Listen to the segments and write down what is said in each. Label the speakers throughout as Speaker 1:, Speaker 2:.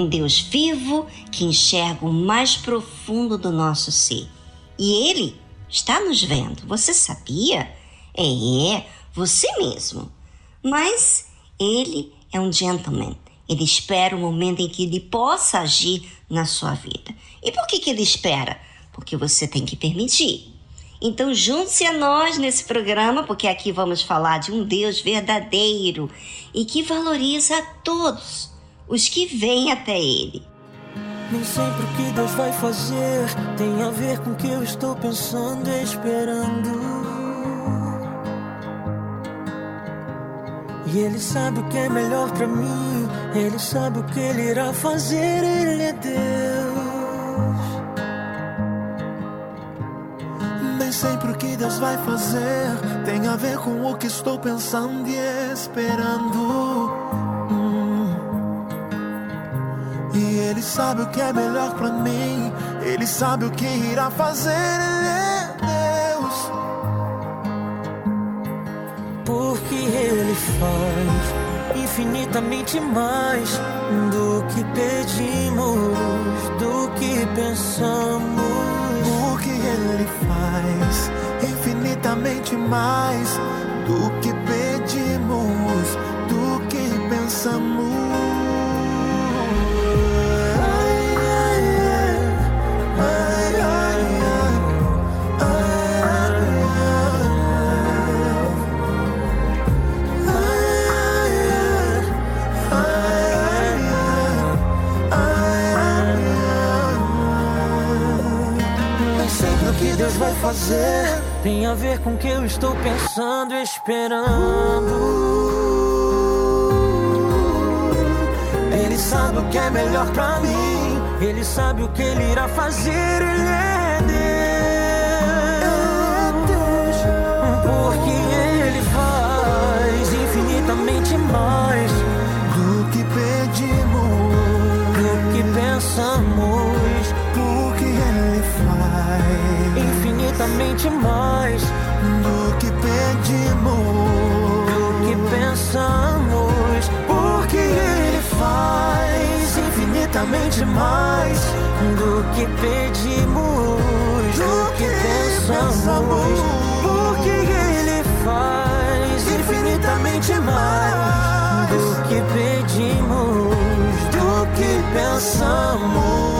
Speaker 1: Um Deus vivo que enxerga o mais profundo do nosso ser. E Ele está nos vendo, você sabia? É, você mesmo. Mas Ele é um gentleman. Ele espera o momento em que ele possa agir na sua vida. E por que, que ele espera? porque você tem que permitir. Então, junte-se a nós nesse programa, porque aqui vamos falar de um Deus verdadeiro e que valoriza a todos os que vêm até Ele.
Speaker 2: Nem sempre o que Deus vai fazer tem a ver com o que eu estou pensando e esperando. E Ele sabe o que é melhor para mim, Ele sabe o que Ele irá fazer, Ele é Deus.
Speaker 3: Nem sempre o que Deus vai fazer tem a ver com o que estou pensando e esperando. E Ele sabe o que é melhor pra mim, Ele sabe o que irá fazer, Ele é Deus.
Speaker 2: Porque Ele faz infinitamente mais do que pedimos, do que pensamos.
Speaker 3: O que Ele faz infinitamente mais do que pedimos, do que pensamos.
Speaker 2: Fazer tem a ver com o que eu estou pensando esperando. Ele sabe o que é melhor pra mim, ele sabe o que ele irá fazer, ele é Deus. Porque ele faz infinitamente mais Infinitamente mais
Speaker 3: Do que pedimos,
Speaker 2: do que pensamos, porque Ele faz infinitamente mais do que pedimos, do que pensamos, porque Ele faz infinitamente mais do que pedimos, do que pensamos.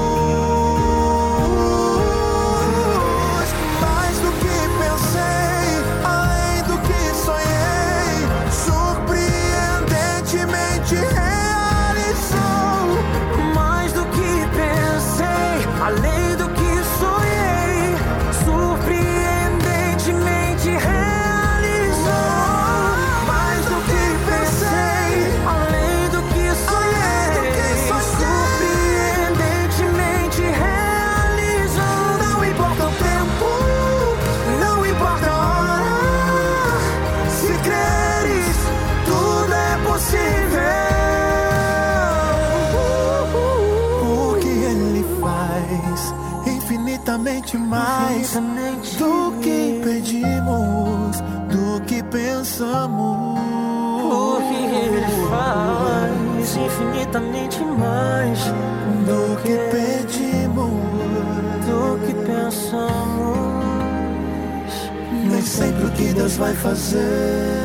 Speaker 3: Que Deus vai fazer.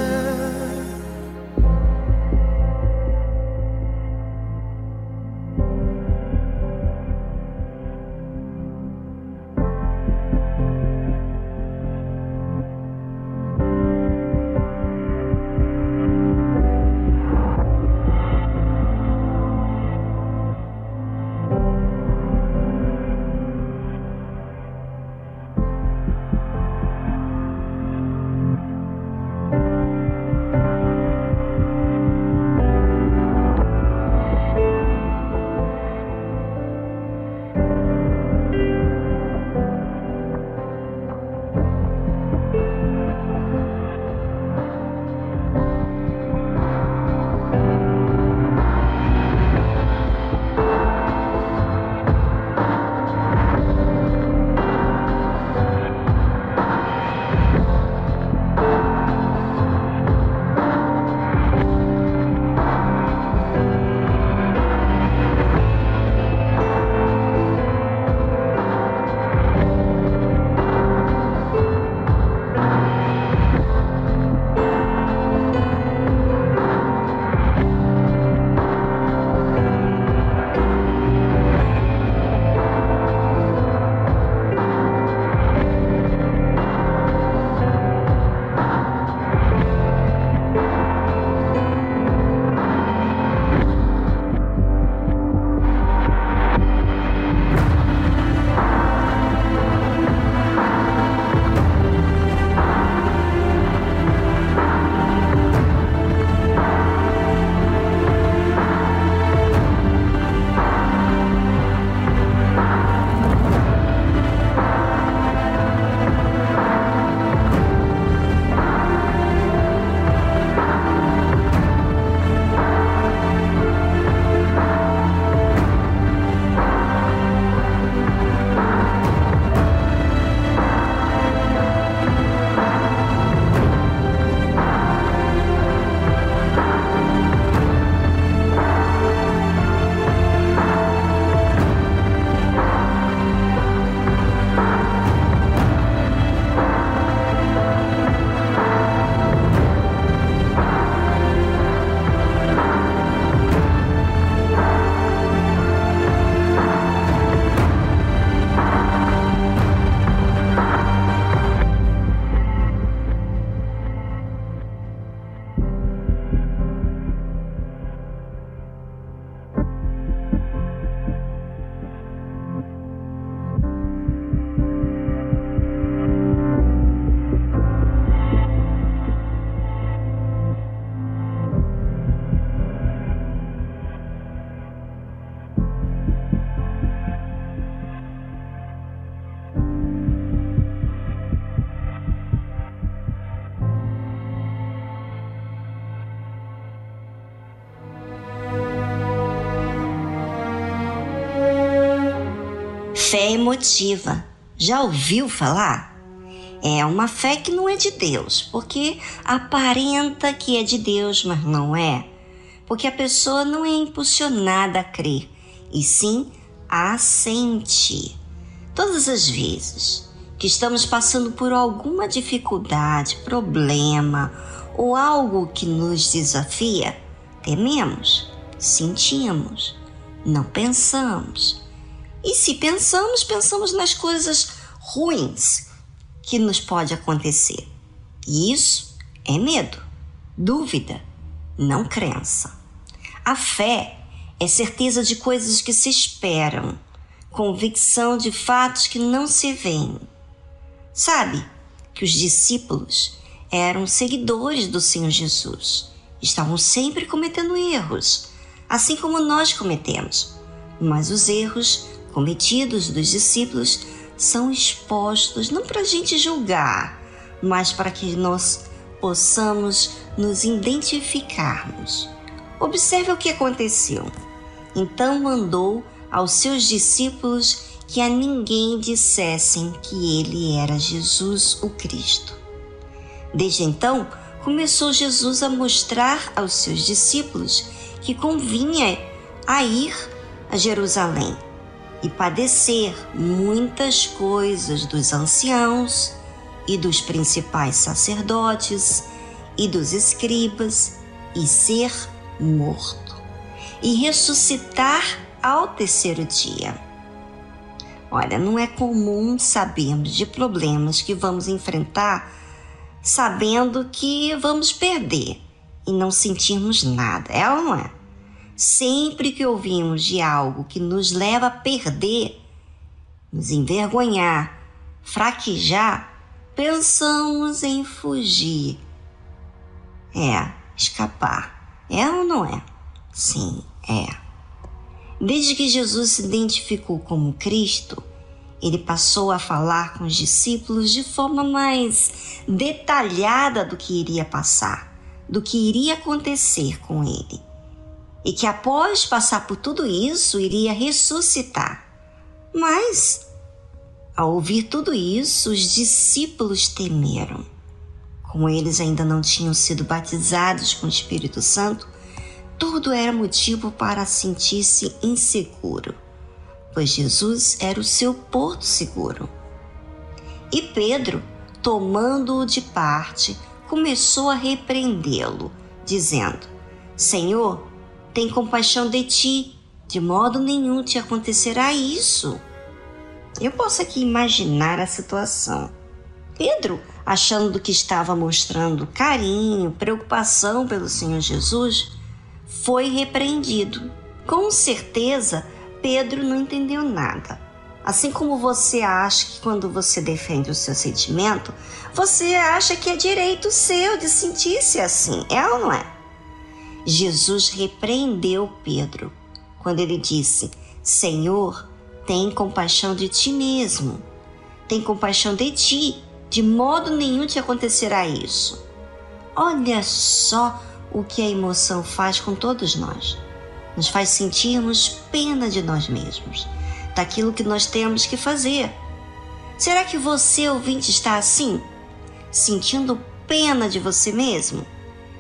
Speaker 1: Fé emotiva. Já ouviu falar? É uma fé que não é de Deus, porque aparenta que é de Deus, mas não é. Porque a pessoa não é impulsionada a crer, e sim assente. Todas as vezes que estamos passando por alguma dificuldade, problema ou algo que nos desafia, tememos, sentimos, não pensamos. E se pensamos, pensamos nas coisas ruins que nos pode acontecer. E isso é medo, dúvida, não crença. A fé é certeza de coisas que se esperam, convicção de fatos que não se veem. Sabe que os discípulos eram seguidores do Senhor Jesus, estavam sempre cometendo erros, assim como nós cometemos. Mas os erros cometidos dos discípulos são expostos não para a gente julgar, mas para que nós possamos nos identificarmos. Observe o que aconteceu. Então mandou aos seus discípulos que a ninguém dissessem que ele era Jesus o Cristo. Desde então, começou Jesus a mostrar aos seus discípulos que convinha a ir a Jerusalém e padecer muitas coisas dos anciãos e dos principais sacerdotes e dos escribas e ser morto e ressuscitar ao terceiro dia. Olha, não é comum sabermos de problemas que vamos enfrentar sabendo que vamos perder e não sentirmos nada, é ou não é? Sempre que ouvimos de algo que nos leva a perder, nos envergonhar, fraquejar, pensamos em fugir. É, escapar. É ou não é? Sim, é. Desde que Jesus se identificou como Cristo, ele passou a falar com os discípulos de forma mais detalhada do que iria passar, do que iria acontecer com ele e que após passar por tudo isso iria ressuscitar. Mas, ao ouvir tudo isso, os discípulos temeram. Como eles ainda não tinham sido batizados com o Espírito Santo, tudo era motivo para sentir-se inseguro, pois Jesus era o seu porto seguro. E Pedro, tomando-o de parte, começou a repreendê-lo, dizendo: Senhor, tem compaixão de ti, de modo nenhum te acontecerá isso. Eu posso aqui imaginar a situação. Pedro, achando que estava mostrando carinho, preocupação pelo Senhor Jesus, foi repreendido. Com certeza, Pedro não entendeu nada. Assim como você acha que quando você defende o seu sentimento, você acha que é direito seu de sentir-se assim, é ou não é? Jesus repreendeu Pedro quando ele disse: Senhor, tem compaixão de ti mesmo, tem compaixão de ti, de modo nenhum te acontecerá isso. Olha só o que a emoção faz com todos nós. Nos faz sentirmos pena de nós mesmos, daquilo que nós temos que fazer. Será que você, ouvinte, está assim? Sentindo pena de você mesmo?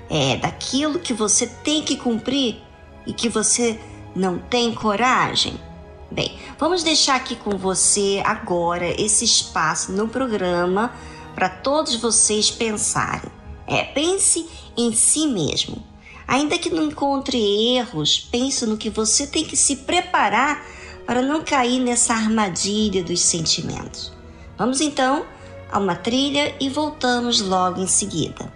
Speaker 1: É daquilo que você tem que cumprir e que você não tem coragem? Bem, vamos deixar aqui com você agora esse espaço no programa para todos vocês pensarem. É, pense em si mesmo. Ainda que não encontre erros, pense no que você tem que se preparar para não cair nessa armadilha dos sentimentos. Vamos então a uma trilha e voltamos logo em seguida.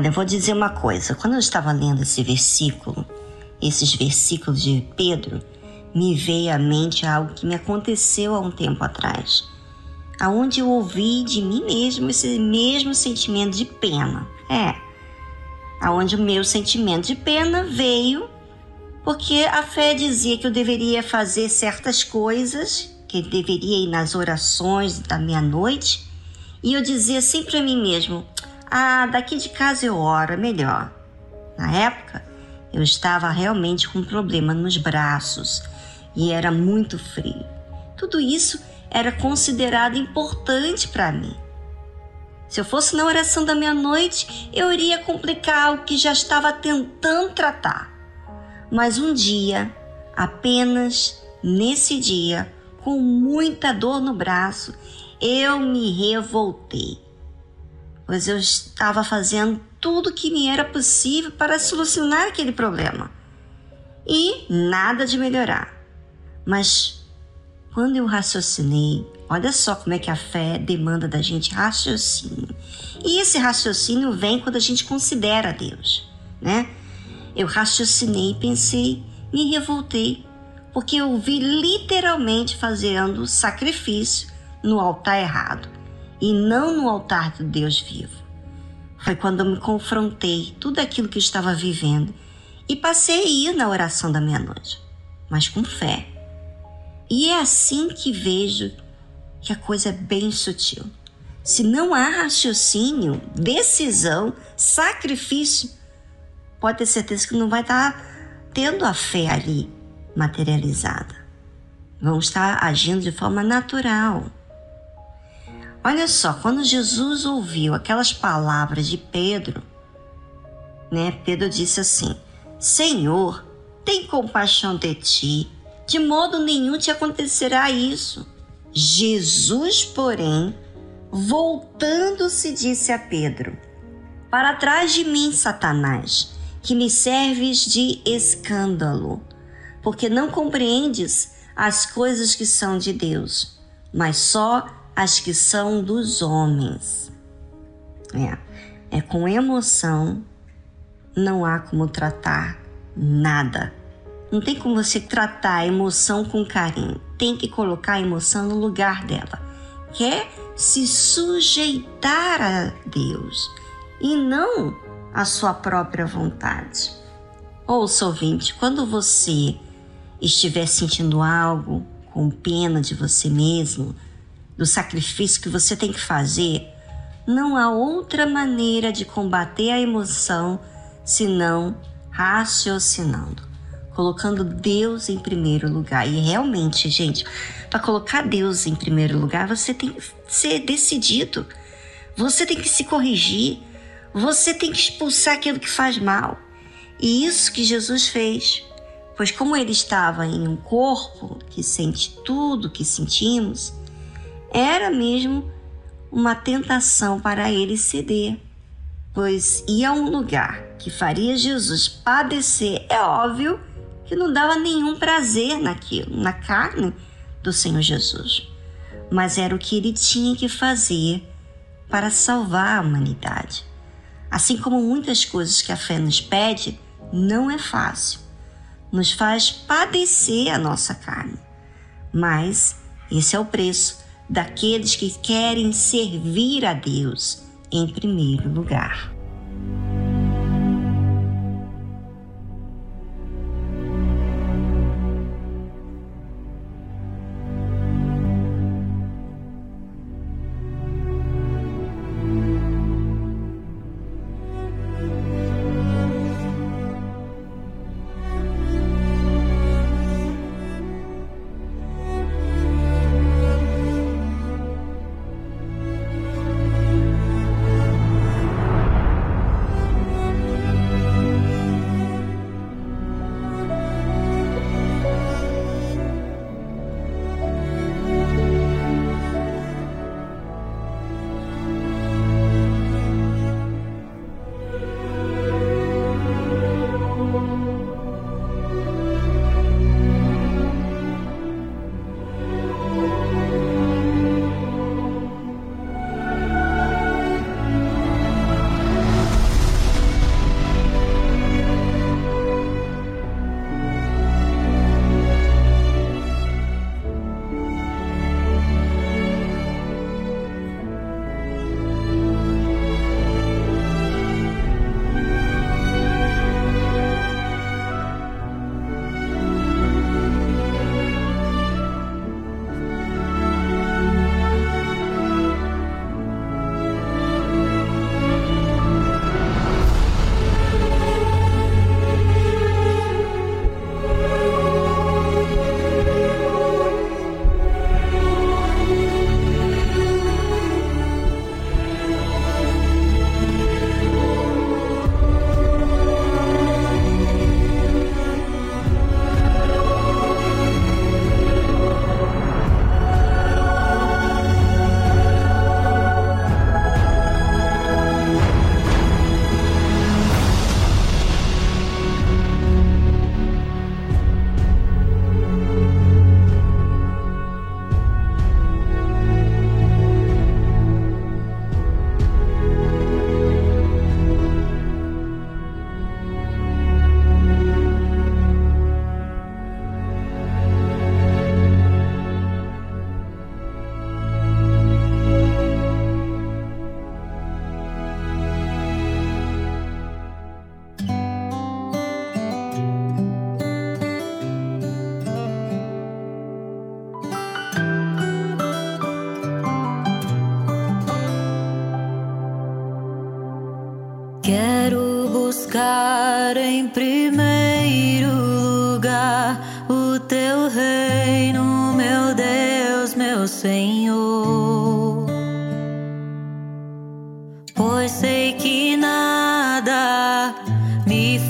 Speaker 1: Olha, eu vou dizer uma coisa. Quando eu estava lendo esse versículo, esses versículos de Pedro, me veio à mente algo que me aconteceu há um tempo atrás, aonde eu ouvi de mim mesmo esse mesmo sentimento de pena. É, aonde o meu sentimento de pena veio porque a fé dizia que eu deveria fazer certas coisas, que deveria ir nas orações da meia-noite, e eu dizia assim para mim mesmo: "Ah, daqui de casa eu oro, é melhor". Na época, eu estava realmente com um problema nos braços e era muito frio. Tudo isso era considerado importante para mim. Se eu fosse na oração da meia-noite, eu iria complicar o que já estava tentando tratar. Mas um dia, apenas nesse dia, com muita dor no braço, eu me revoltei, pois eu estava fazendo tudo o que me era possível para solucionar aquele problema e nada de melhorar. Mas quando eu raciocinei, olha só como é que a fé demanda da gente raciocínio. E esse raciocínio vem quando a gente considera Deus, né? Eu raciocinei pensei, me revoltei, porque eu vi literalmente fazendo sacrifício no altar errado e não no altar do Deus vivo. Foi quando eu me confrontei tudo aquilo que estava vivendo e passei a ir na oração da meia-noite, mas com fé e é assim que vejo que a coisa é bem sutil. Se não há raciocínio, decisão, sacrifício, pode ter certeza que não vai estar tendo a fé ali materializada. Vão estar agindo de forma natural. Olha só, quando Jesus ouviu aquelas palavras de Pedro, né? Pedro disse assim: Senhor, tem compaixão de ti de modo nenhum te acontecerá isso. Jesus, porém, voltando-se, disse a Pedro: Para trás de mim, Satanás, que me serves de escândalo, porque não compreendes as coisas que são de Deus, mas só as que são dos homens. É, é com emoção, não há como tratar nada não tem como você tratar a emoção com carinho. Tem que colocar a emoção no lugar dela. Quer é se sujeitar a Deus e não a sua própria vontade. Ouça, ouvinte, quando você estiver sentindo algo com pena de você mesmo, do sacrifício que você tem que fazer, não há outra maneira de combater a emoção senão raciocinando colocando Deus em primeiro lugar. E realmente, gente, para colocar Deus em primeiro lugar, você tem que ser decidido. Você tem que se corrigir. Você tem que expulsar aquilo que faz mal. E isso que Jesus fez. Pois como ele estava em um corpo que sente tudo que sentimos, era mesmo uma tentação para ele ceder. Pois ir a um lugar que faria Jesus padecer, é óbvio que não dava nenhum prazer naquilo, na carne do Senhor Jesus. Mas era o que ele tinha que fazer para salvar a humanidade. Assim como muitas coisas que a fé nos pede, não é fácil. Nos faz padecer a nossa carne. Mas esse é o preço daqueles que querem servir a Deus em primeiro lugar.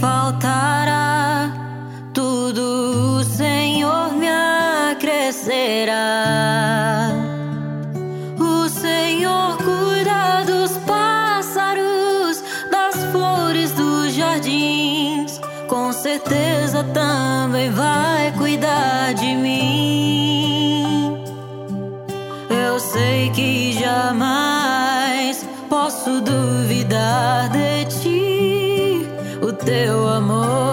Speaker 4: Faltará, tudo o Senhor me acrescerá. O Senhor cuida dos pássaros, das flores dos jardins, com certeza também vai cuidar de mim. Eu sei que jamais posso duvidar de ti. O teu amor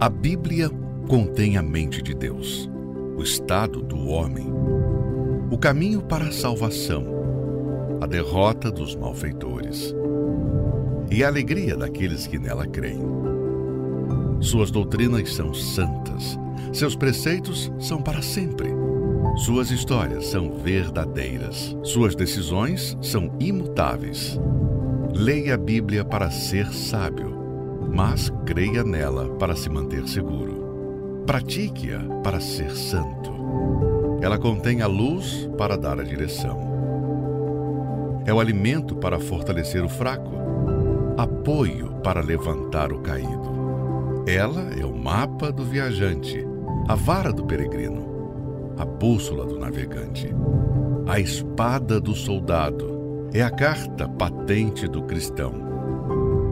Speaker 5: A Bíblia contém a mente de Deus, o estado do homem, o caminho para a salvação, a derrota dos malfeitores e a alegria daqueles que nela creem. Suas doutrinas são santas, seus preceitos são para sempre. Suas histórias são verdadeiras, suas decisões são imutáveis. Leia a Bíblia para ser sábio, mas creia nela para se manter seguro. Pratique-a para ser santo. Ela contém a luz para dar a direção. É o alimento para fortalecer o fraco, apoio para levantar o caído. Ela é o mapa do viajante, a vara do peregrino, a bússola do navegante, a espada do soldado, é a carta patente do cristão.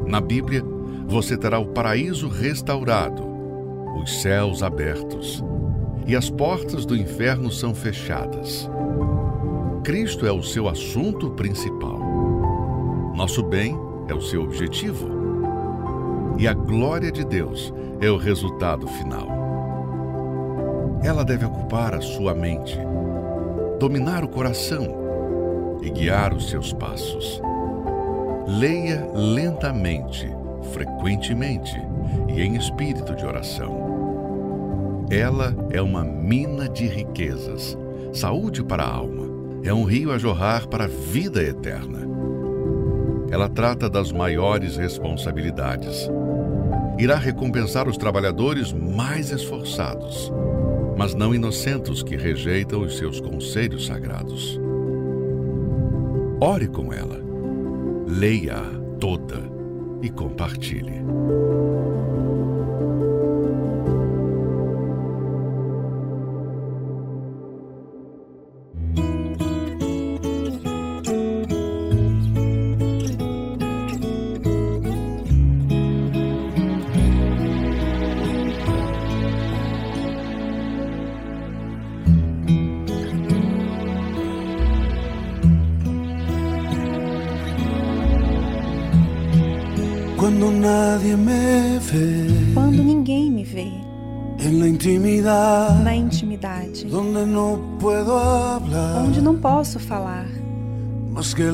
Speaker 5: Na Bíblia, você terá o paraíso restaurado, os céus abertos e as portas do inferno são fechadas. Cristo é o seu assunto principal. Nosso bem é o seu objetivo. e a glória de Deus é o resultado final. Ela deve ocupar a sua mente, dominar o coração e guiar os seus passos. Leia lentamente, frequentemente e em espírito de oração. Ela é uma mina de riquezas, saúde para a alma, é um rio a jorrar para a vida eterna. Ela trata das maiores responsabilidades. Irá recompensar os trabalhadores mais esforçados, mas não inocentes que rejeitam os seus conselhos sagrados. Ore com ela, leia-a toda e compartilhe.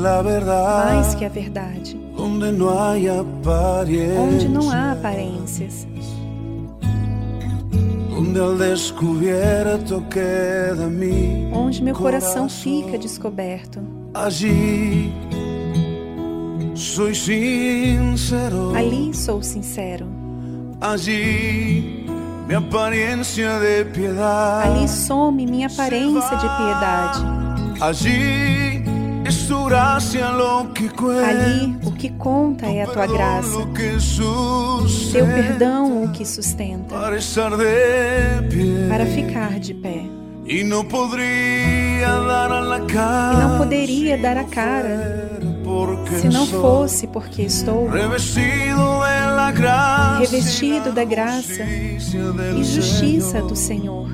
Speaker 6: Mais que a verdade,
Speaker 7: hay apariencia,
Speaker 6: onde não há aparências, onde meu coração fica descoberto. Ali sou sincero, ali some minha aparência de piedade, ali o que conta é a tua graça, teu perdão o que sustenta,
Speaker 7: para
Speaker 6: ficar de pé. E não poderia dar a cara se não fosse porque estou
Speaker 7: revestido
Speaker 6: da graça e justiça do Senhor.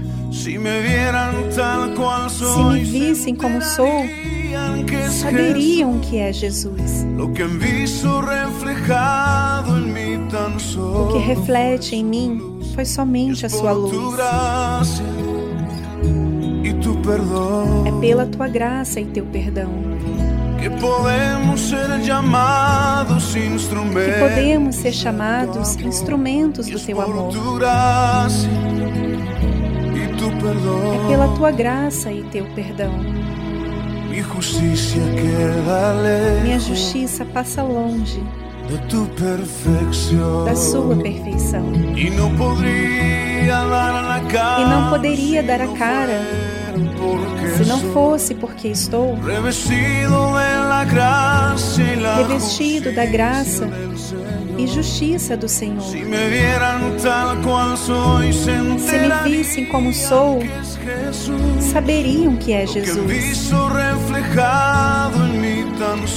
Speaker 6: Se me vissem como sou, saberiam que é Jesus. O que reflete em mim foi somente a sua luz. É pela tua graça e teu perdão
Speaker 7: que podemos ser
Speaker 6: chamados instrumentos do teu amor. É pela tua graça e teu perdão. Minha justiça passa longe da sua perfeição. E não poderia dar a cara se não fosse porque estou
Speaker 7: revestido
Speaker 6: da graça e justiça do Senhor.
Speaker 7: Se
Speaker 6: me vissem como sou, saberiam que é Jesus.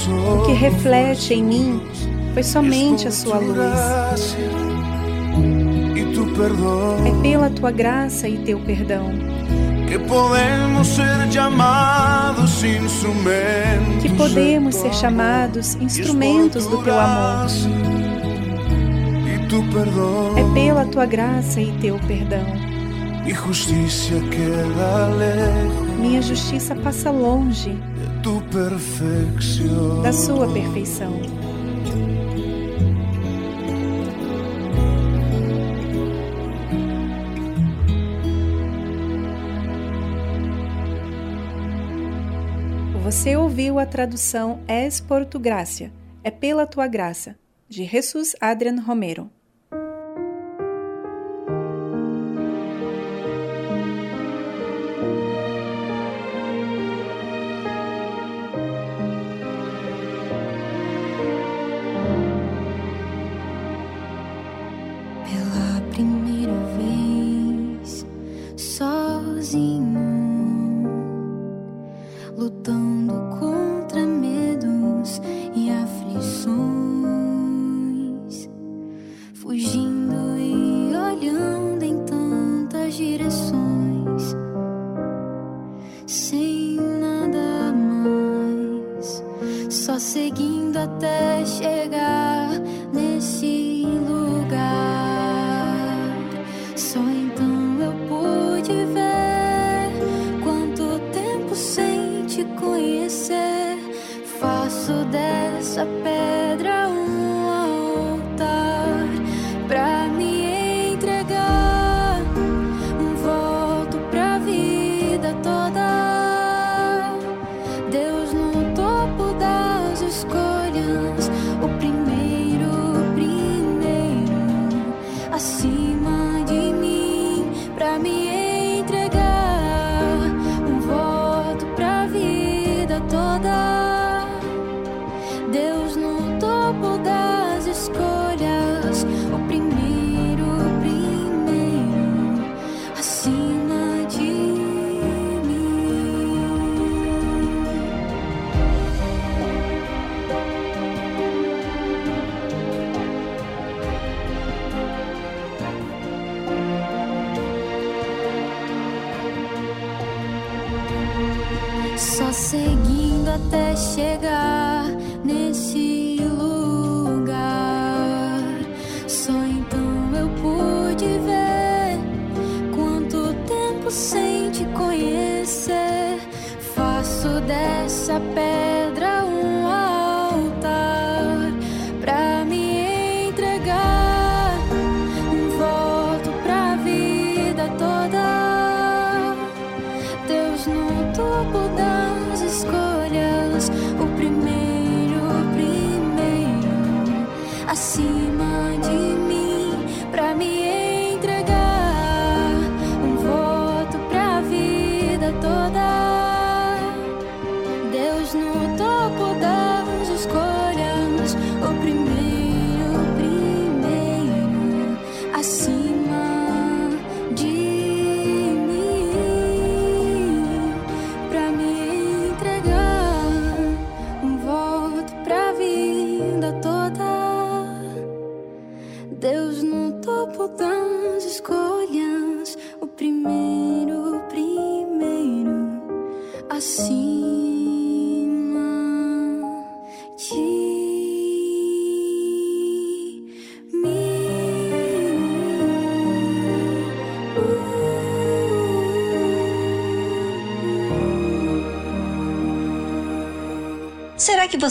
Speaker 6: O que reflete em mim foi somente a sua luz. É pela tua graça e teu perdão
Speaker 7: que podemos ser chamados instrumentos.
Speaker 6: que podemos ser chamados instrumentos do teu amor.
Speaker 7: E tu perdão
Speaker 6: É pela tua graça e teu perdão.
Speaker 7: e
Speaker 6: Minha justiça passa longe da sua perfeição. Você ouviu a tradução Es por tu gracia, é pela tua graça, de Jesus Adrian Romero.
Speaker 4: Seguindo até chegar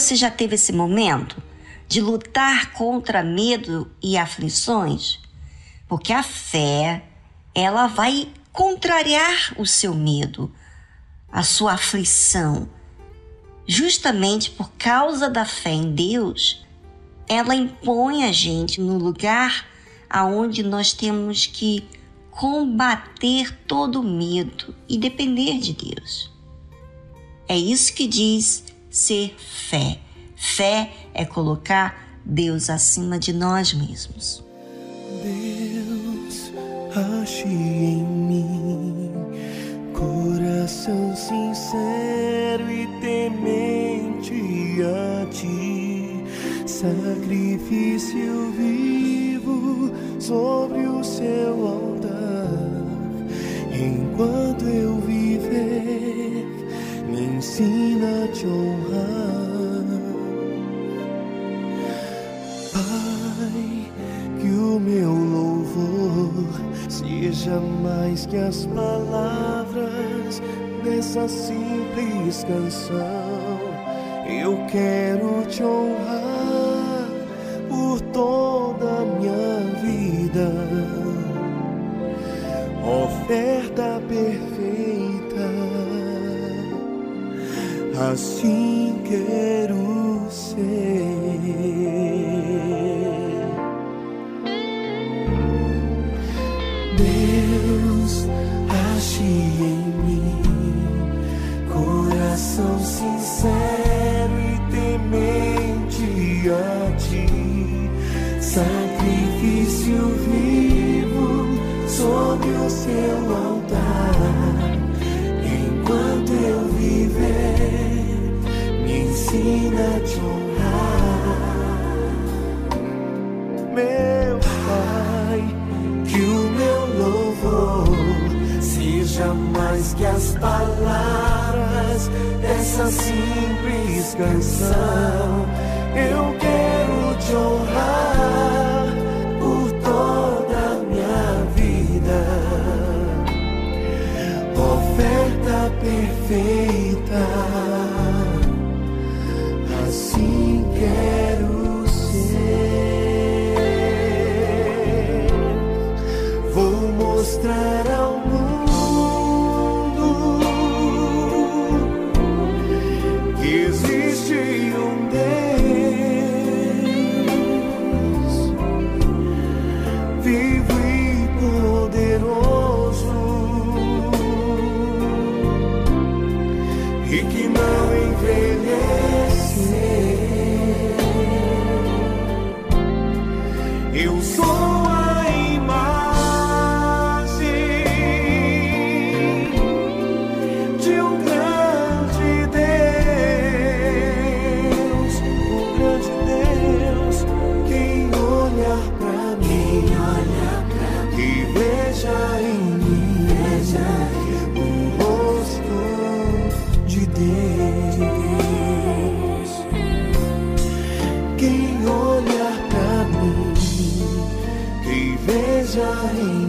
Speaker 1: você já teve esse momento de lutar contra medo e aflições? Porque a fé, ela vai contrariar o seu medo, a sua aflição. Justamente por causa da fé em Deus, ela impõe a gente no lugar aonde nós temos que combater todo medo e depender de Deus. É isso que diz ser fé. Fé é colocar Deus acima de nós mesmos.
Speaker 3: Deus, ache em mim coração sincero e temente a ti, sacrifício vivo sobre o seu altar, enquanto eu viver me ensina a te honrar. Pai, que o meu louvor seja mais que as palavras dessa simples canção. Eu quero te honrar por toda a minha vida. Oferta assim quero fez canção. Eu quero te honrar por toda a minha vida. Oferta perfeita. Assim quero ser. Vou mostrar. Deus. Quem olhar pra mim, quem veja em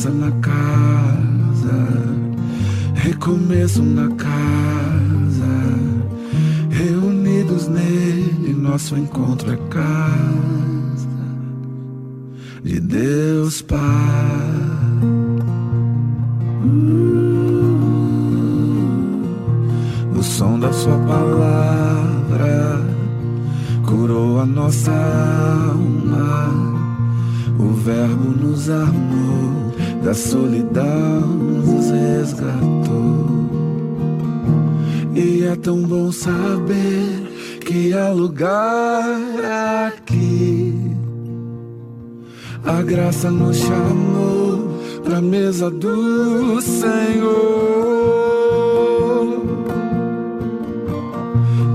Speaker 3: esperança na casa, recomeço na casa, reunidos nele, nosso encontro é casa de Deus Pai. O som da sua palavra curou a nossa alma. O Verbo nos armou, da solidão nos resgatou. E é tão bom saber que há lugar aqui. A graça nos chamou pra mesa do Senhor.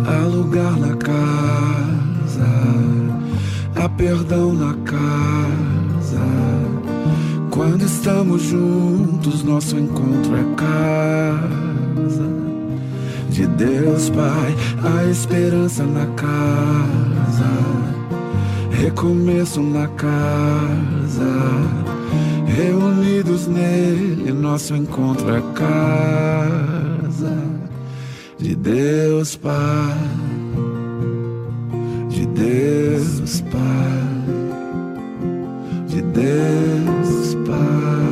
Speaker 3: Há lugar na casa, há
Speaker 8: perdão na casa quando estamos juntos, nosso encontro é casa. De Deus Pai, a esperança na casa, recomeço na casa, reunidos nele, nosso encontro é casa. De Deus Pai, de Deus Pai, de Deus Pai.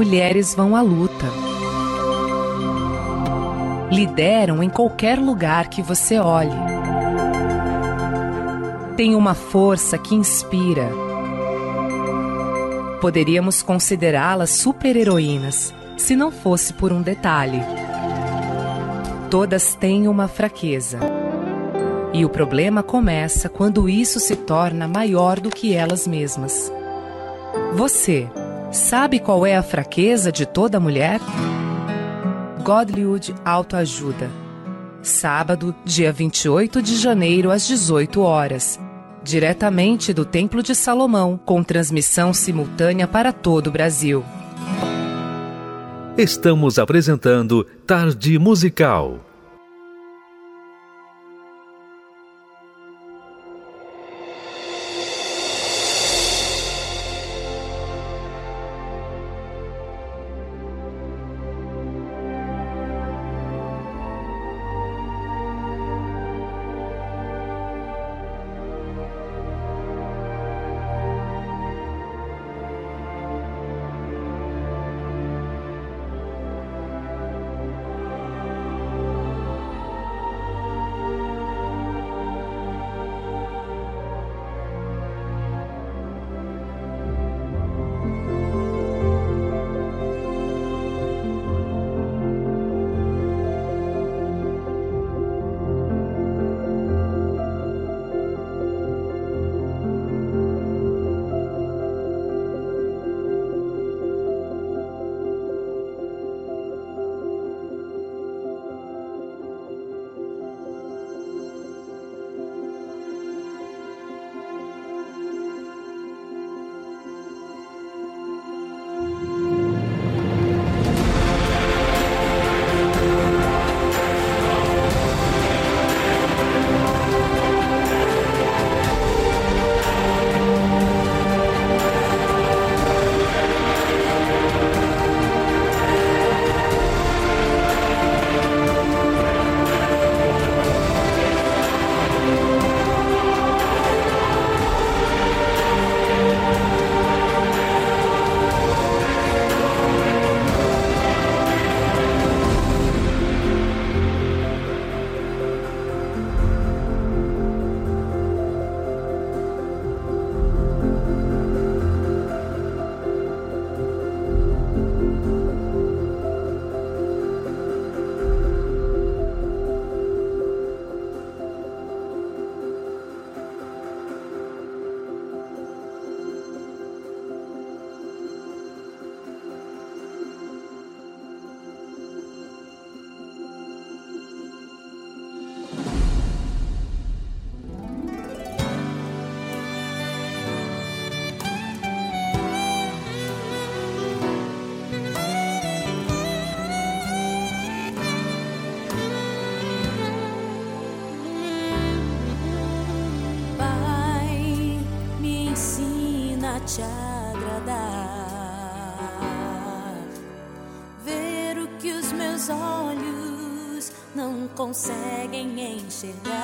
Speaker 9: Mulheres vão à luta. Lideram em qualquer lugar que você olhe. Tem uma força que inspira. Poderíamos considerá-las super-heroínas se não fosse por um detalhe. Todas têm uma fraqueza. E o problema começa quando isso se torna maior do que elas mesmas. Você sabe qual é a fraqueza de toda mulher? Godlywood Autoajuda. Sábado, dia 28 de janeiro, às 18 horas. Diretamente do Templo de Salomão, com transmissão simultânea para todo o Brasil.
Speaker 10: Estamos apresentando Tarde Musical.
Speaker 11: Conseguem enxergar.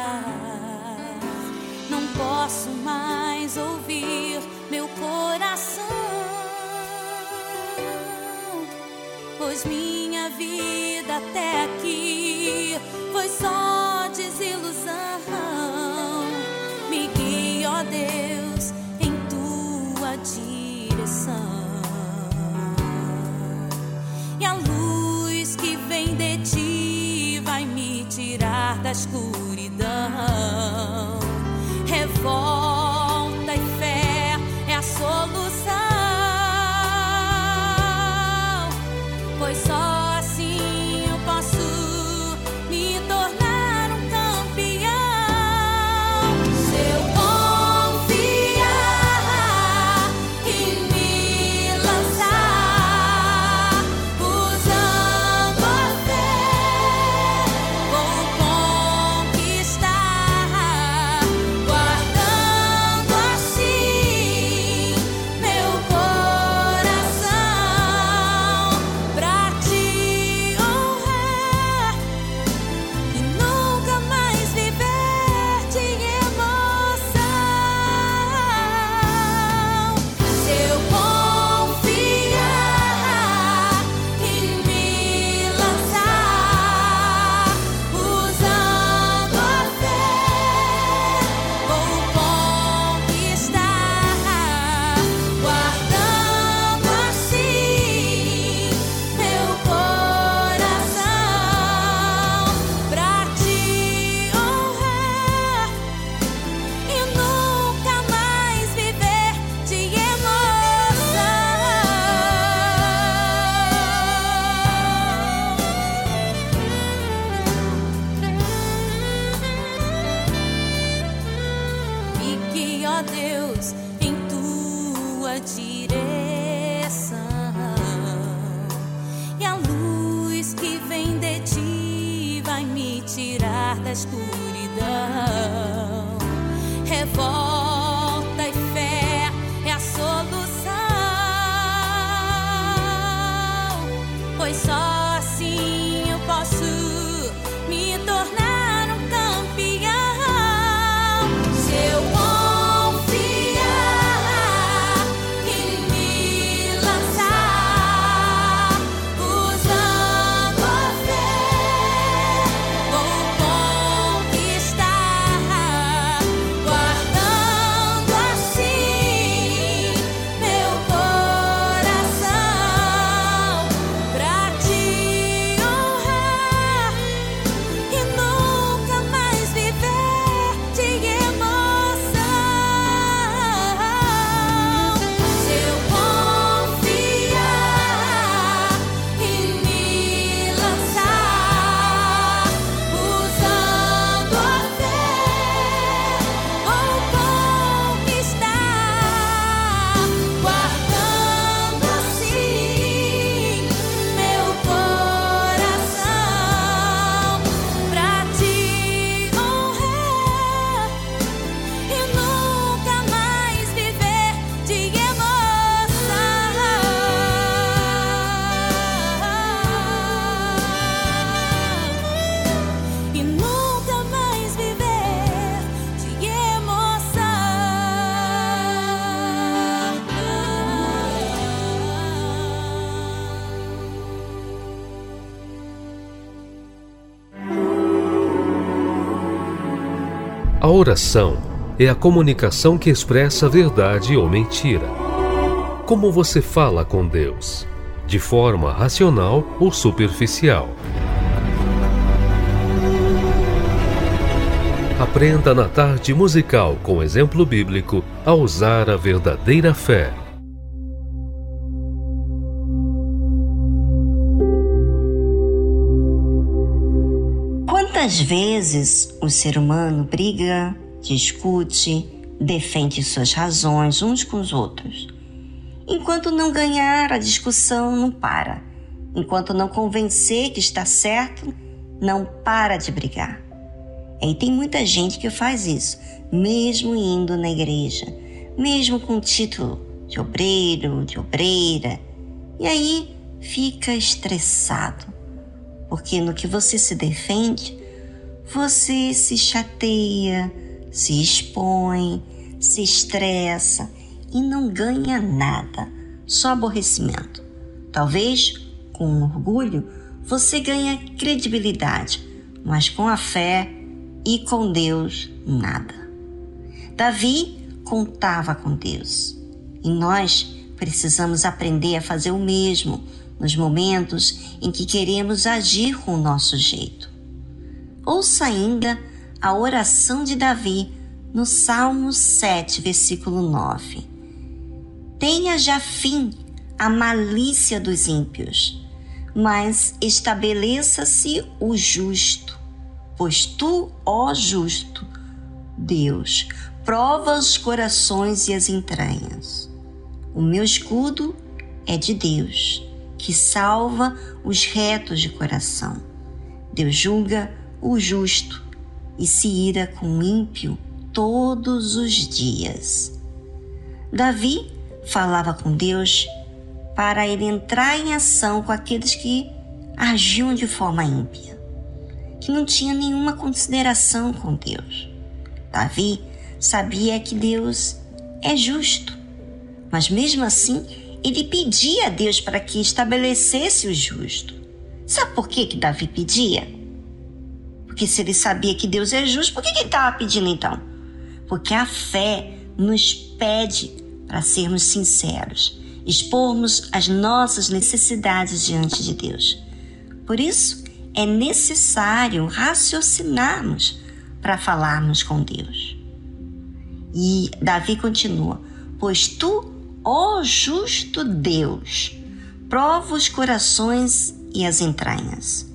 Speaker 10: Oração é a comunicação que expressa verdade ou mentira. Como você fala com Deus? De forma racional ou superficial? Aprenda na tarde musical com exemplo bíblico a usar a verdadeira fé.
Speaker 1: Quantas vezes o ser humano briga, discute, defende suas razões uns com os outros? Enquanto não ganhar, a discussão não para. Enquanto não convencer que está certo, não para de brigar. E tem muita gente que faz isso, mesmo indo na igreja, mesmo com título de obreiro, de obreira. E aí fica estressado. Porque no que você se defende, você se chateia, se expõe, se estressa e não ganha nada, só aborrecimento. Talvez com orgulho você ganha credibilidade, mas com a fé e com Deus, nada. Davi contava com Deus e nós precisamos aprender a fazer o mesmo nos momentos em que queremos agir com o nosso jeito. Ouça ainda a oração de Davi no Salmo 7, versículo 9. Tenha já fim a malícia dos ímpios, mas estabeleça-se o justo, pois tu, ó justo, Deus, prova os corações e as entranhas. O meu escudo é de Deus, que salva os retos de coração. Deus julga o justo e se ira com o ímpio todos os dias. Davi falava com Deus para ele entrar em ação com aqueles que agiam de forma ímpia, que não tinha nenhuma consideração com Deus. Davi sabia que Deus é justo, mas mesmo assim ele pedia a Deus para que estabelecesse o justo. Sabe por que, que Davi pedia? Porque se ele sabia que Deus é justo, por que, que ele estava pedindo então? Porque a fé nos pede para sermos sinceros, expormos as nossas necessidades diante de Deus. Por isso, é necessário raciocinarmos para falarmos com Deus. E Davi continua: Pois tu, ó justo Deus, prova os corações e as entranhas.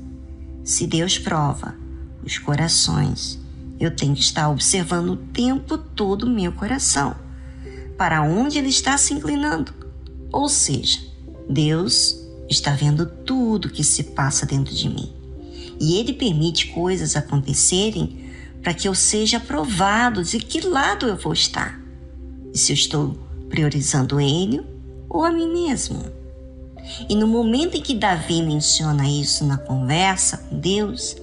Speaker 1: Se Deus prova os corações, eu tenho que estar observando o tempo todo o meu coração, para onde ele está se inclinando. Ou seja, Deus está vendo tudo que se passa dentro de mim. E ele permite coisas acontecerem para que eu seja provado de que lado eu vou estar. E se eu estou priorizando ele ou a mim mesmo. E no momento em que Davi menciona isso na conversa com Deus,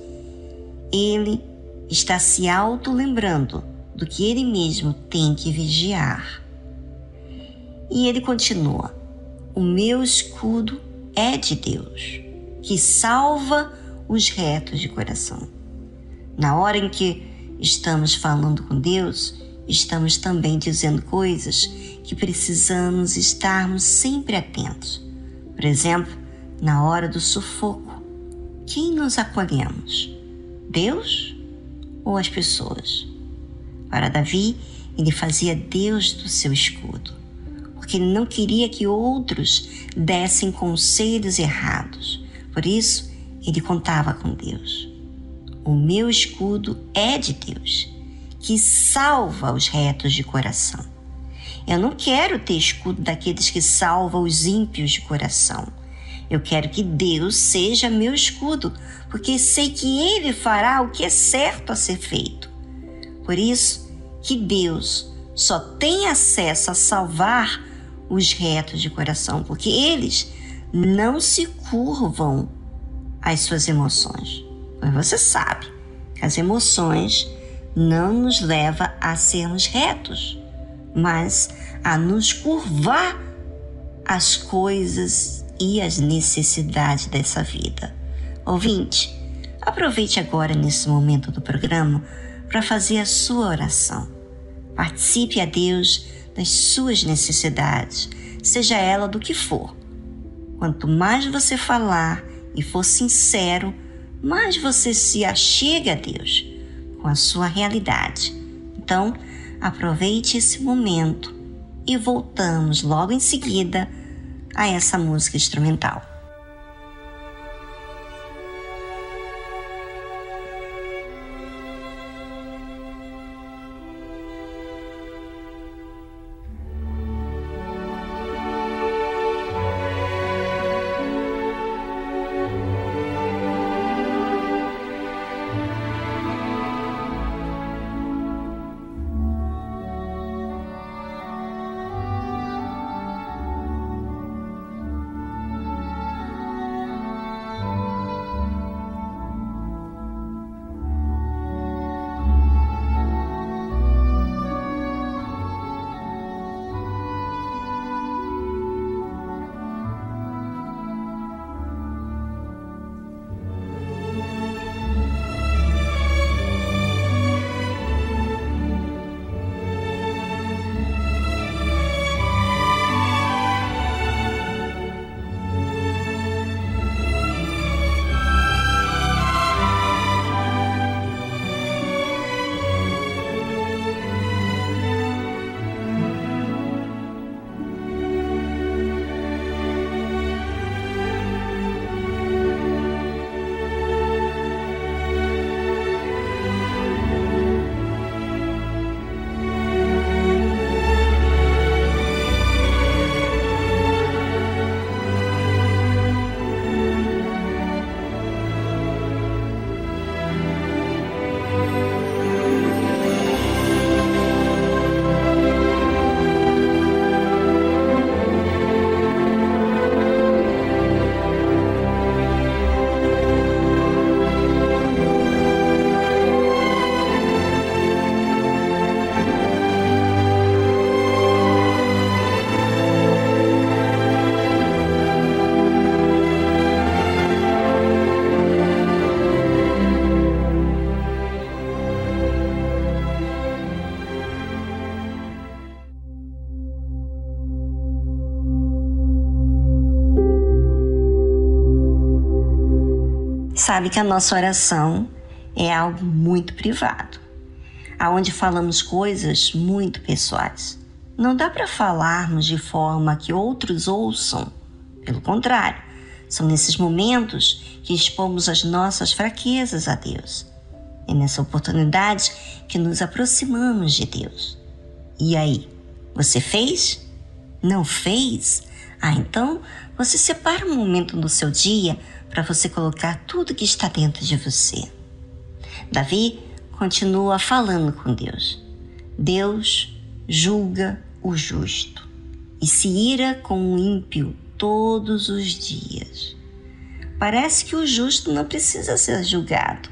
Speaker 1: ele está se auto-lembrando do que ele mesmo tem que vigiar. E ele continua: O meu escudo é de Deus, que salva os retos de coração. Na hora em que estamos falando com Deus, estamos também dizendo coisas que precisamos estarmos sempre atentos. Por exemplo, na hora do sufoco, quem nos acolhemos? Deus ou as pessoas? Para Davi, ele fazia Deus do seu escudo, porque ele não queria que outros dessem conselhos errados. Por isso, ele contava com Deus. O meu escudo é de Deus, que salva os retos de coração. Eu não quero ter escudo daqueles que salvam os ímpios de coração. Eu quero que Deus seja meu escudo, porque sei que Ele fará o que é certo a ser feito. Por isso, que Deus só tem acesso a salvar os retos de coração, porque eles não se curvam às suas emoções. Pois você sabe que as emoções não nos levam a sermos retos, mas a nos curvar às coisas e às necessidades dessa vida. Ouvinte, aproveite agora nesse momento do programa para fazer a sua oração. Participe a Deus das suas necessidades, seja ela do que for. Quanto mais você falar e for sincero, mais você se achega a Deus com a sua realidade. Então, aproveite esse momento e voltamos logo em seguida a essa música instrumental. Sabe que a nossa oração é algo muito privado, aonde falamos coisas muito pessoais. Não dá para falarmos de forma que outros ouçam. Pelo contrário, são nesses momentos que expomos as nossas fraquezas a Deus. É nessa oportunidade que nos aproximamos de Deus. E aí, você fez? Não fez? Ah, então você separa um momento no seu dia para você colocar tudo que está dentro de você. Davi continua falando com Deus. Deus julga o justo e se ira com o ímpio todos os dias. Parece que o justo não precisa ser julgado,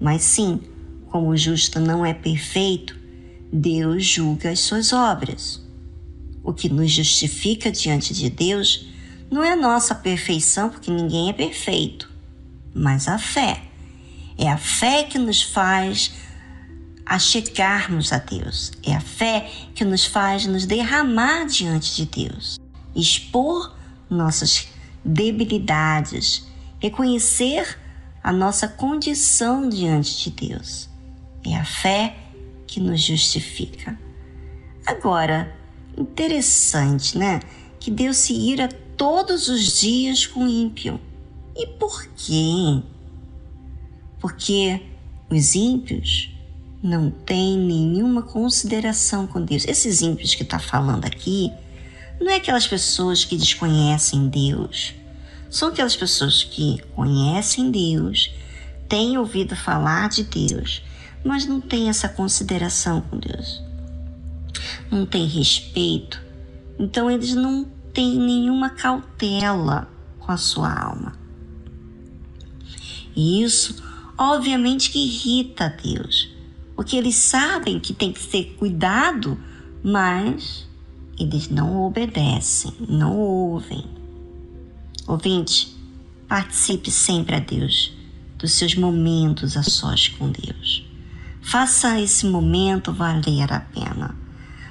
Speaker 1: mas sim, como o justo não é perfeito, Deus julga as suas obras. O que nos justifica diante de Deus não é a nossa perfeição, porque ninguém é perfeito, mas a fé. É a fé que nos faz achegarmos a Deus. É a fé que nos faz nos derramar diante de Deus, expor nossas debilidades, reconhecer a nossa condição diante de Deus. É a fé que nos justifica. Agora, interessante, né? Que Deus se ira todos os dias com o ímpio. E por quê? Porque os ímpios não têm nenhuma consideração com Deus. Esses ímpios que está falando aqui não é aquelas pessoas que desconhecem Deus. São aquelas pessoas que conhecem Deus, têm ouvido falar de Deus, mas não têm essa consideração com Deus. Não têm respeito. Então eles não têm nenhuma cautela com a sua alma. E isso, obviamente, que irrita a Deus, porque eles sabem que tem que ser cuidado, mas eles não obedecem, não ouvem. Ouvinte, participe sempre a Deus dos seus momentos a sós com Deus. Faça esse momento valer a pena.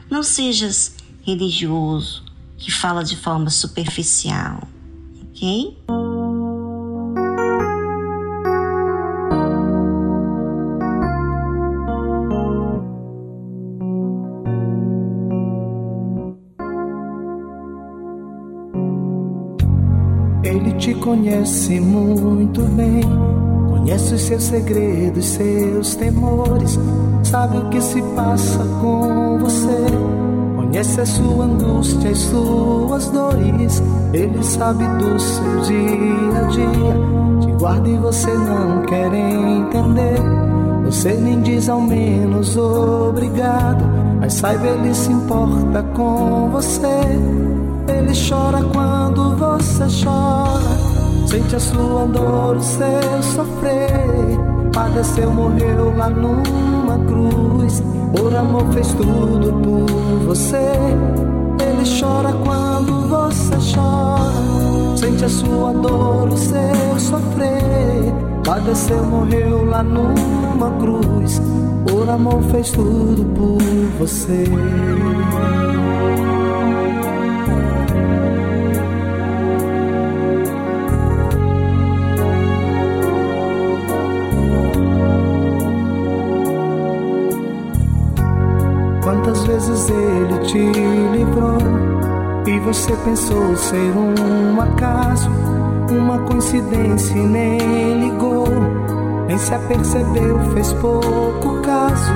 Speaker 1: Não sejas religioso que fala de forma superficial, ok?
Speaker 12: Ele te conhece muito bem, conhece os seus segredos, seus temores, sabe o que se passa com você. Conhece a sua angústia e suas dores, ele sabe do seu dia a dia. Te guarda e você não quer entender. Você nem diz ao menos obrigado, mas saiba ele se importa com você. Ele chora quando você chora. Sente a sua dor, o seu sofrer. Padeceu, morreu lá numa cruz. Por amor fez tudo por você. Ele chora quando você chora. Sente a sua dor, o seu sofrer. Padeceu, morreu lá numa cruz. Por amor fez tudo por você. Você pensou ser um acaso, uma coincidência e nem ligou, nem se apercebeu, fez pouco caso.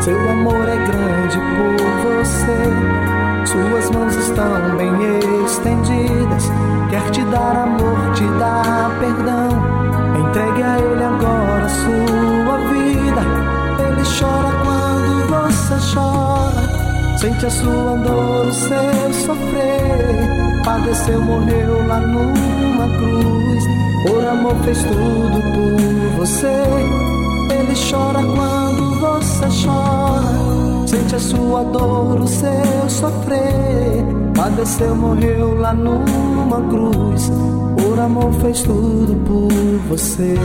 Speaker 12: Seu amor é grande por você, suas mãos estão bem estendidas, quer te dar amor, te dar perdão. Entregue a ele agora a sua vida. Ele chora quando você chora. Sente a sua dor, o seu sofrer. Padeceu, morreu lá numa cruz. Por amor fez tudo por você. Ele chora quando você chora. Sente a sua dor, o seu sofrer. Padeceu, morreu lá numa cruz. Por amor fez tudo por você.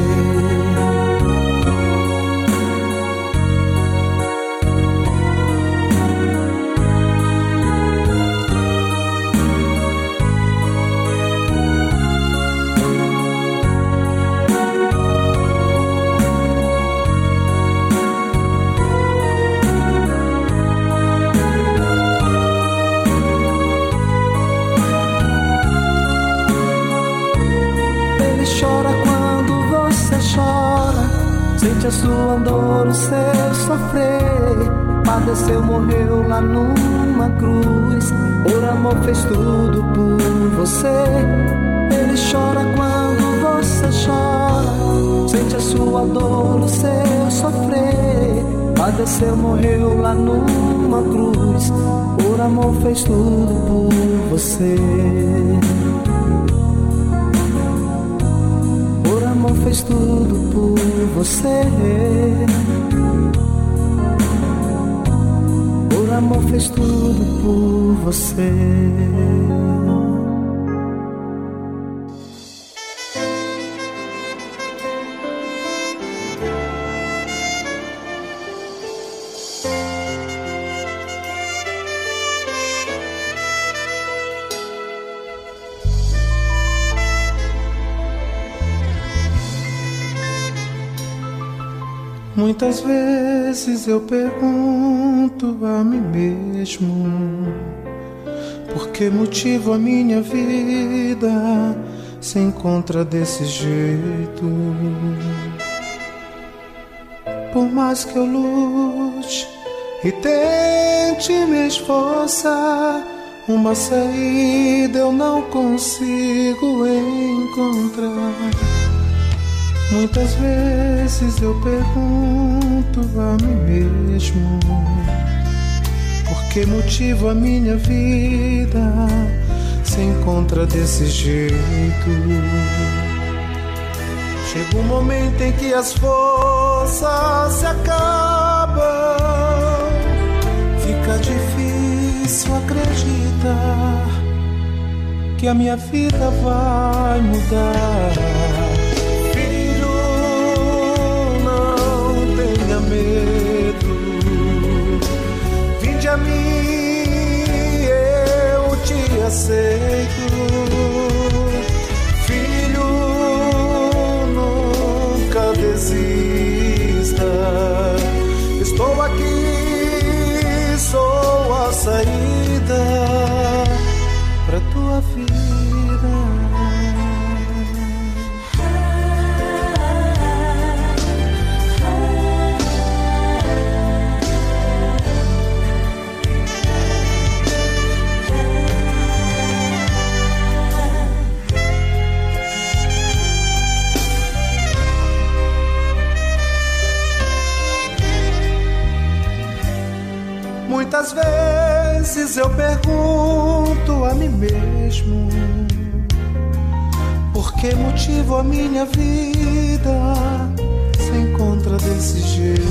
Speaker 12: A sua dor, o seu sofrer. Padeceu, morreu lá numa cruz. Por amor fez tudo por você. Ele chora quando você chora. Sente a sua dor, o seu sofrer. Padeceu, morreu lá numa cruz. Por amor fez tudo por você. Fez tudo por você. Por amor fez tudo por você. Muitas vezes eu pergunto a mim mesmo por que motivo a minha vida se encontra desse jeito. Por mais que eu lute e tente me esforçar, uma saída eu não consigo encontrar. Muitas vezes eu pergunto a mim mesmo por que motivo a minha vida se encontra desse jeito. Chega um momento em que as forças se acabam, fica difícil acreditar que a minha vida vai mudar. Medo. Vinde a mim, eu te aceito. Muitas vezes eu pergunto a mim mesmo por que motivo a minha vida se encontra desse jeito.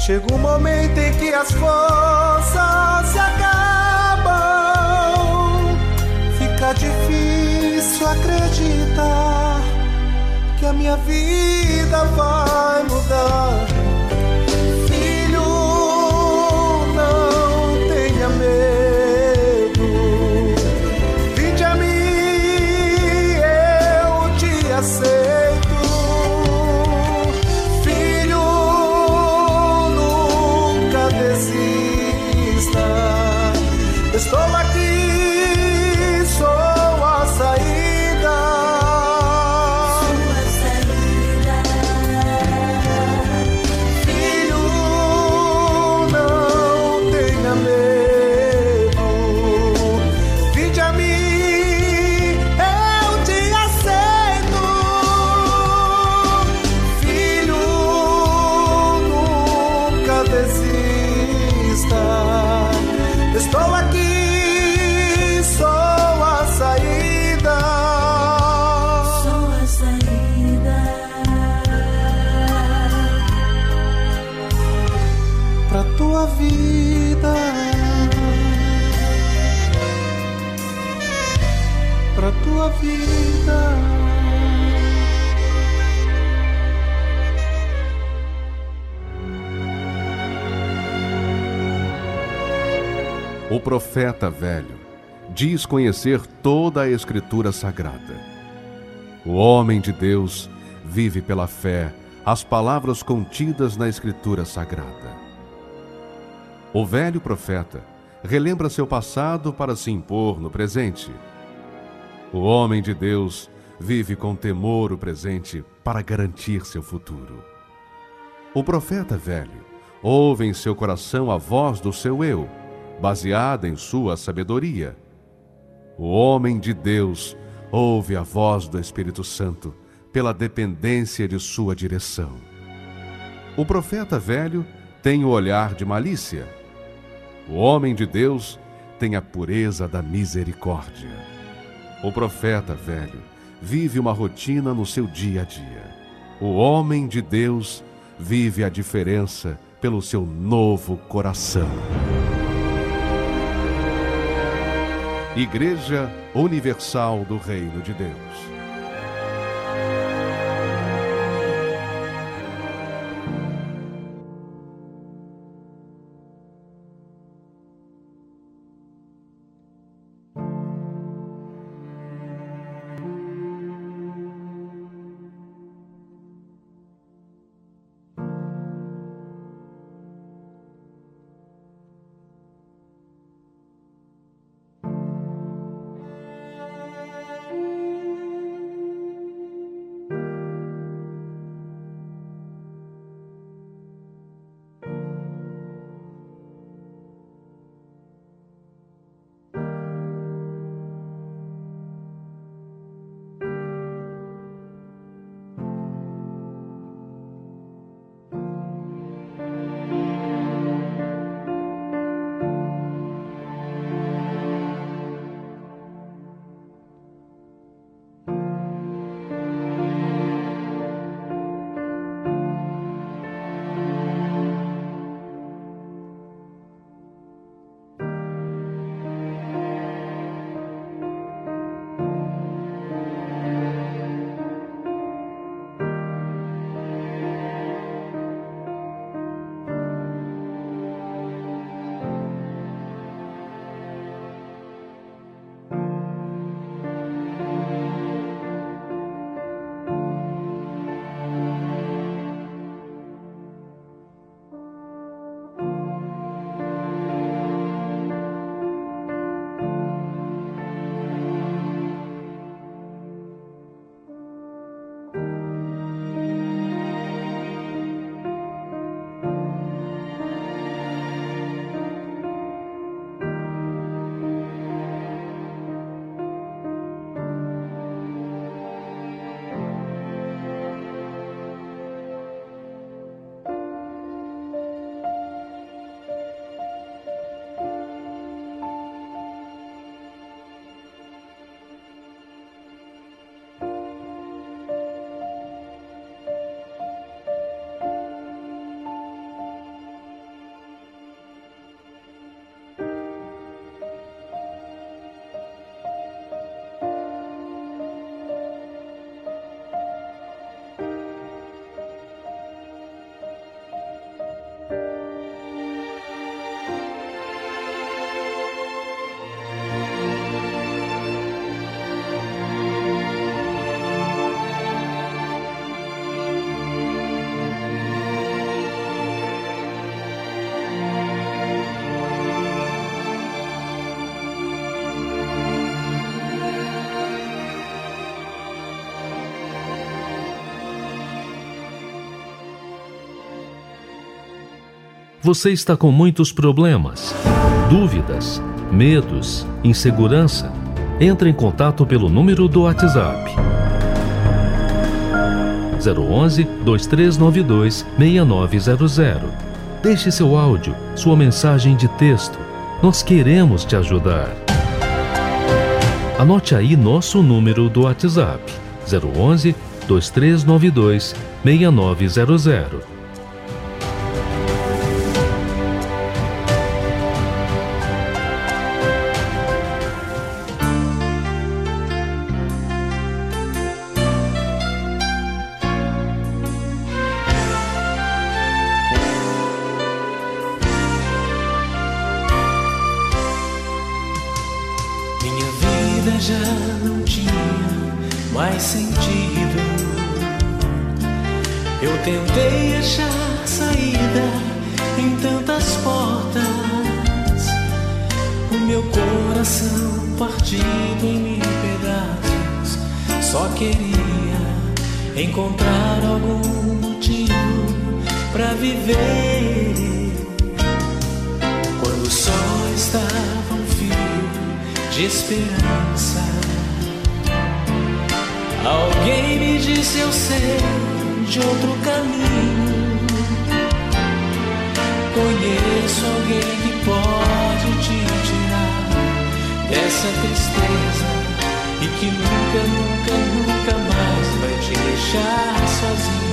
Speaker 12: Chega um momento em que as forças se acabam, fica difícil acreditar que a minha vida vai mudar.
Speaker 5: Profeta velho diz conhecer toda a Escritura Sagrada. O homem de Deus vive pela fé as palavras contidas na Escritura Sagrada. O velho profeta relembra seu passado para se impor no presente. O homem de Deus vive com temor o presente para garantir seu futuro. O profeta velho ouve em seu coração a voz do seu eu, baseada em sua sabedoria. O homem de Deus ouve a voz do Espírito Santo pela dependência de sua direção. O profeta velho tem o olhar de malícia. O homem de Deus tem a pureza da misericórdia. O profeta velho vive uma rotina no seu dia a dia. O homem de Deus vive a diferença pelo seu novo coração. Igreja Universal do Reino de Deus.
Speaker 10: Você está com muitos problemas, dúvidas, medos, insegurança? Entre em contato pelo número do WhatsApp 011 2392 6900. Deixe seu áudio, sua mensagem de texto. Nós queremos te ajudar. Anote aí nosso número do WhatsApp 011 2392 6900.
Speaker 13: Conheço alguém que pode te tirar dessa tristeza e que nunca, nunca, nunca mais vai te deixar sozinho.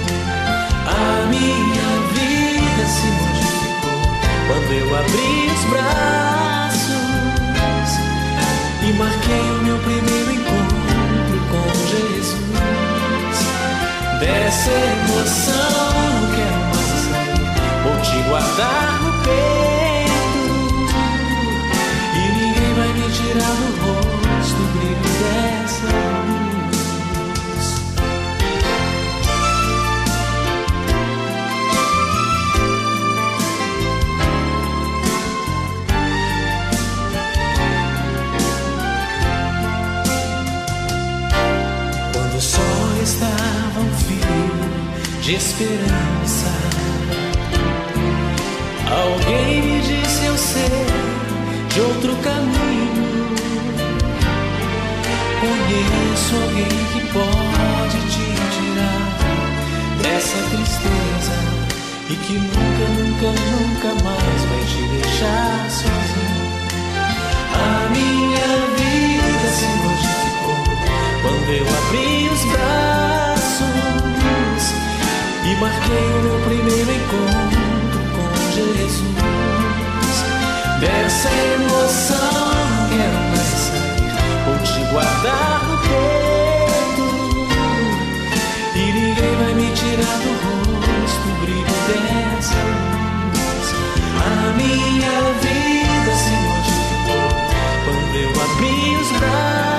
Speaker 13: A minha vida se modificou quando eu abri os braços e marquei o meu primeiro encontro com Jesus. Dessa emoção guardar no peito e ninguém vai me tirar do rosto o brilho dessa. Quando o sol estava um fio de esperança, alguém me disse eu sei de outro caminho. Conheço alguém que pode te tirar dessa tristeza e que nunca, nunca, nunca mais vai te deixar sozinho. A minha vida se modificou quando eu abri os braços e marquei o meu primeiro encontro Dessa emoção quero mais sair, vou te guardar no peito e ninguém vai me tirar do rosto o brilho dessa luz. A minha vida se modificou quando eu abri os braços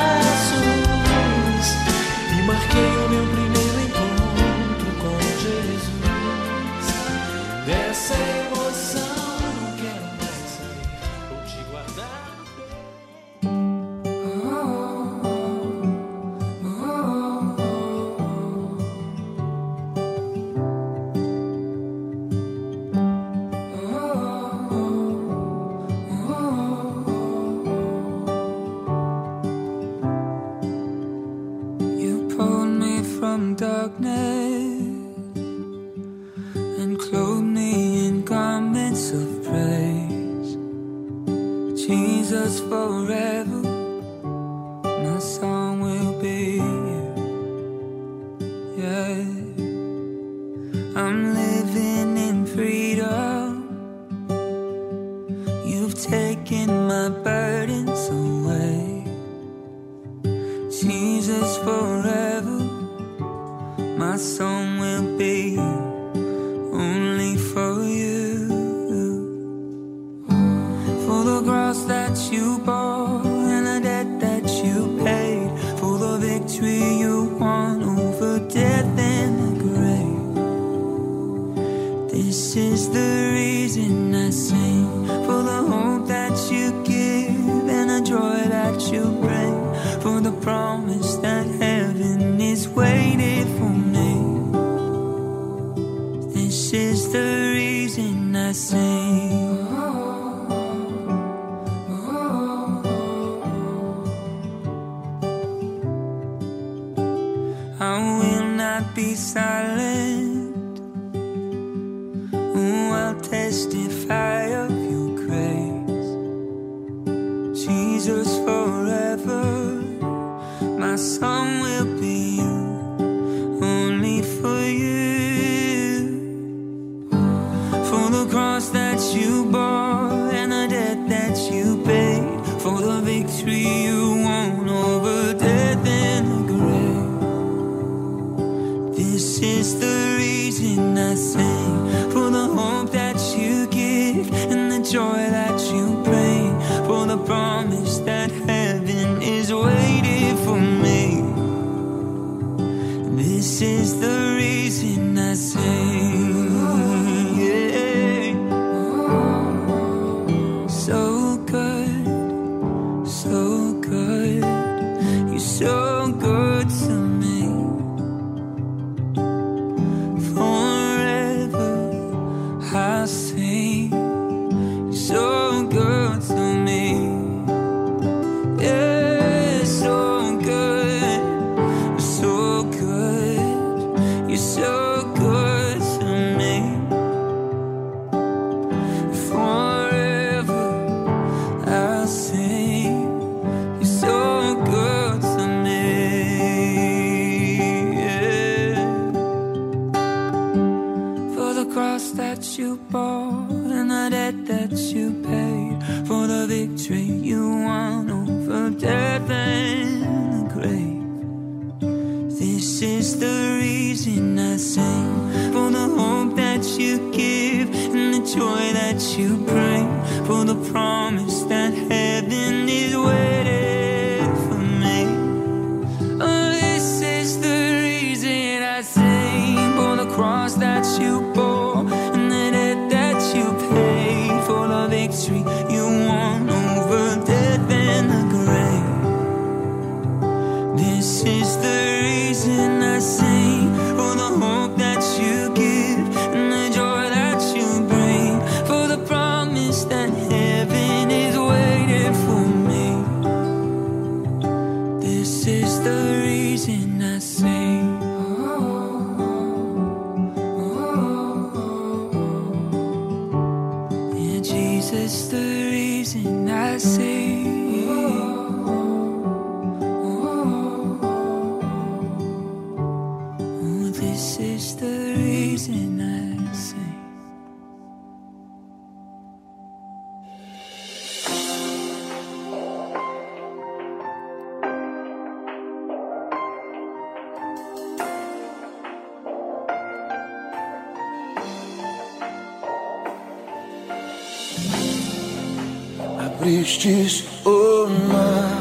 Speaker 13: vistes o
Speaker 14: mar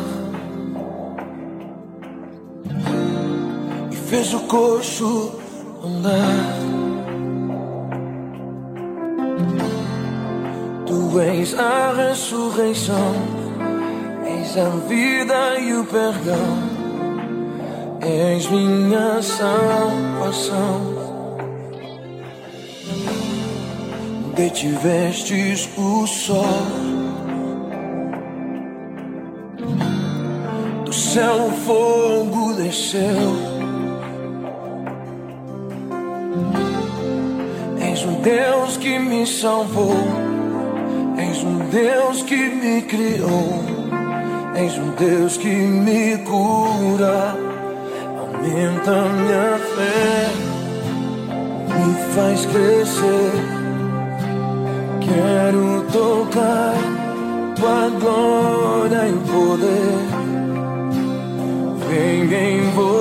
Speaker 14: e fez o coxo andar. Tu és a ressurreição, és a vida e o perdão, és minha salvação. De ti vestes o sol. céu o fogo desceu. És um Deus que me salvou, és um Deus que me criou, és um Deus que me cura. Aumenta minha fé, me faz crescer. Quero tocar tua glória e poder painful.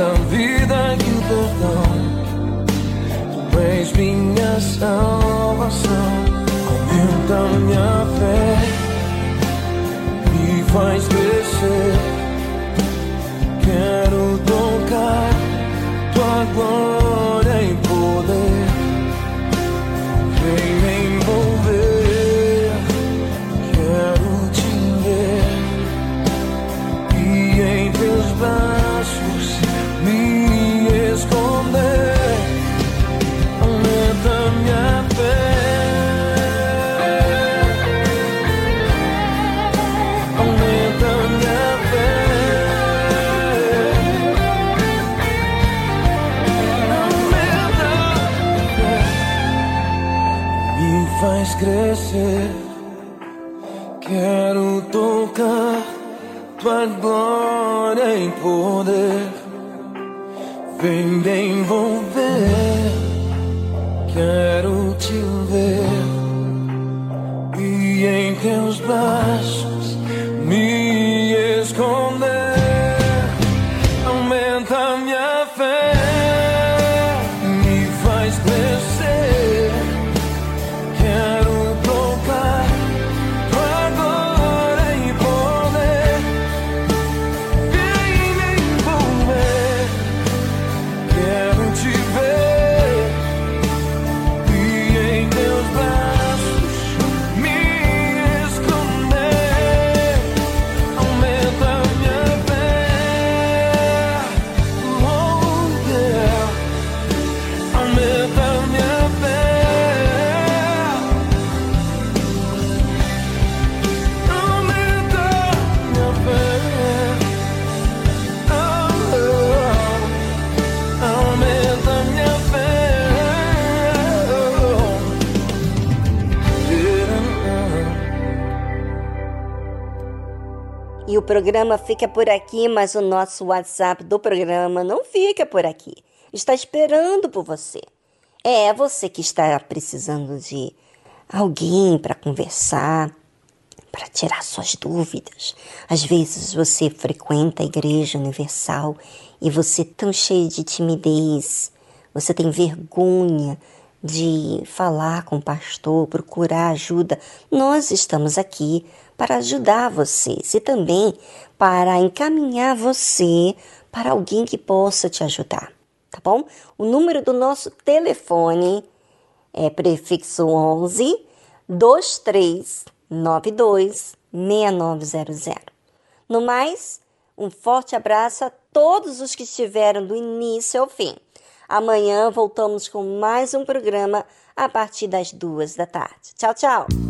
Speaker 14: a vida e o perdão. Tu és minha salvação. Aumenta minha fé. e faz crescer. vais crescer. Quero tocar tua glória em poder. Vem me envolver. Quero te ver e em teus braços
Speaker 1: programa fica por aqui, mas o nosso WhatsApp do programa não fica por aqui. Está esperando por você. É você que está precisando de alguém para conversar, para tirar suas dúvidas. Às vezes você frequenta a Igreja Universal e você é tão cheio de timidez, você tem vergonha de falar com o pastor, procurar ajuda. Nós estamos aqui para ajudar vocês e também para encaminhar você para alguém que possa te ajudar, tá bom? O número do nosso telefone é prefixo 11 2392 6900. No mais, um forte abraço a todos os que estiveram do início ao fim. Amanhã voltamos com mais um programa a partir das duas da tarde. Tchau, tchau!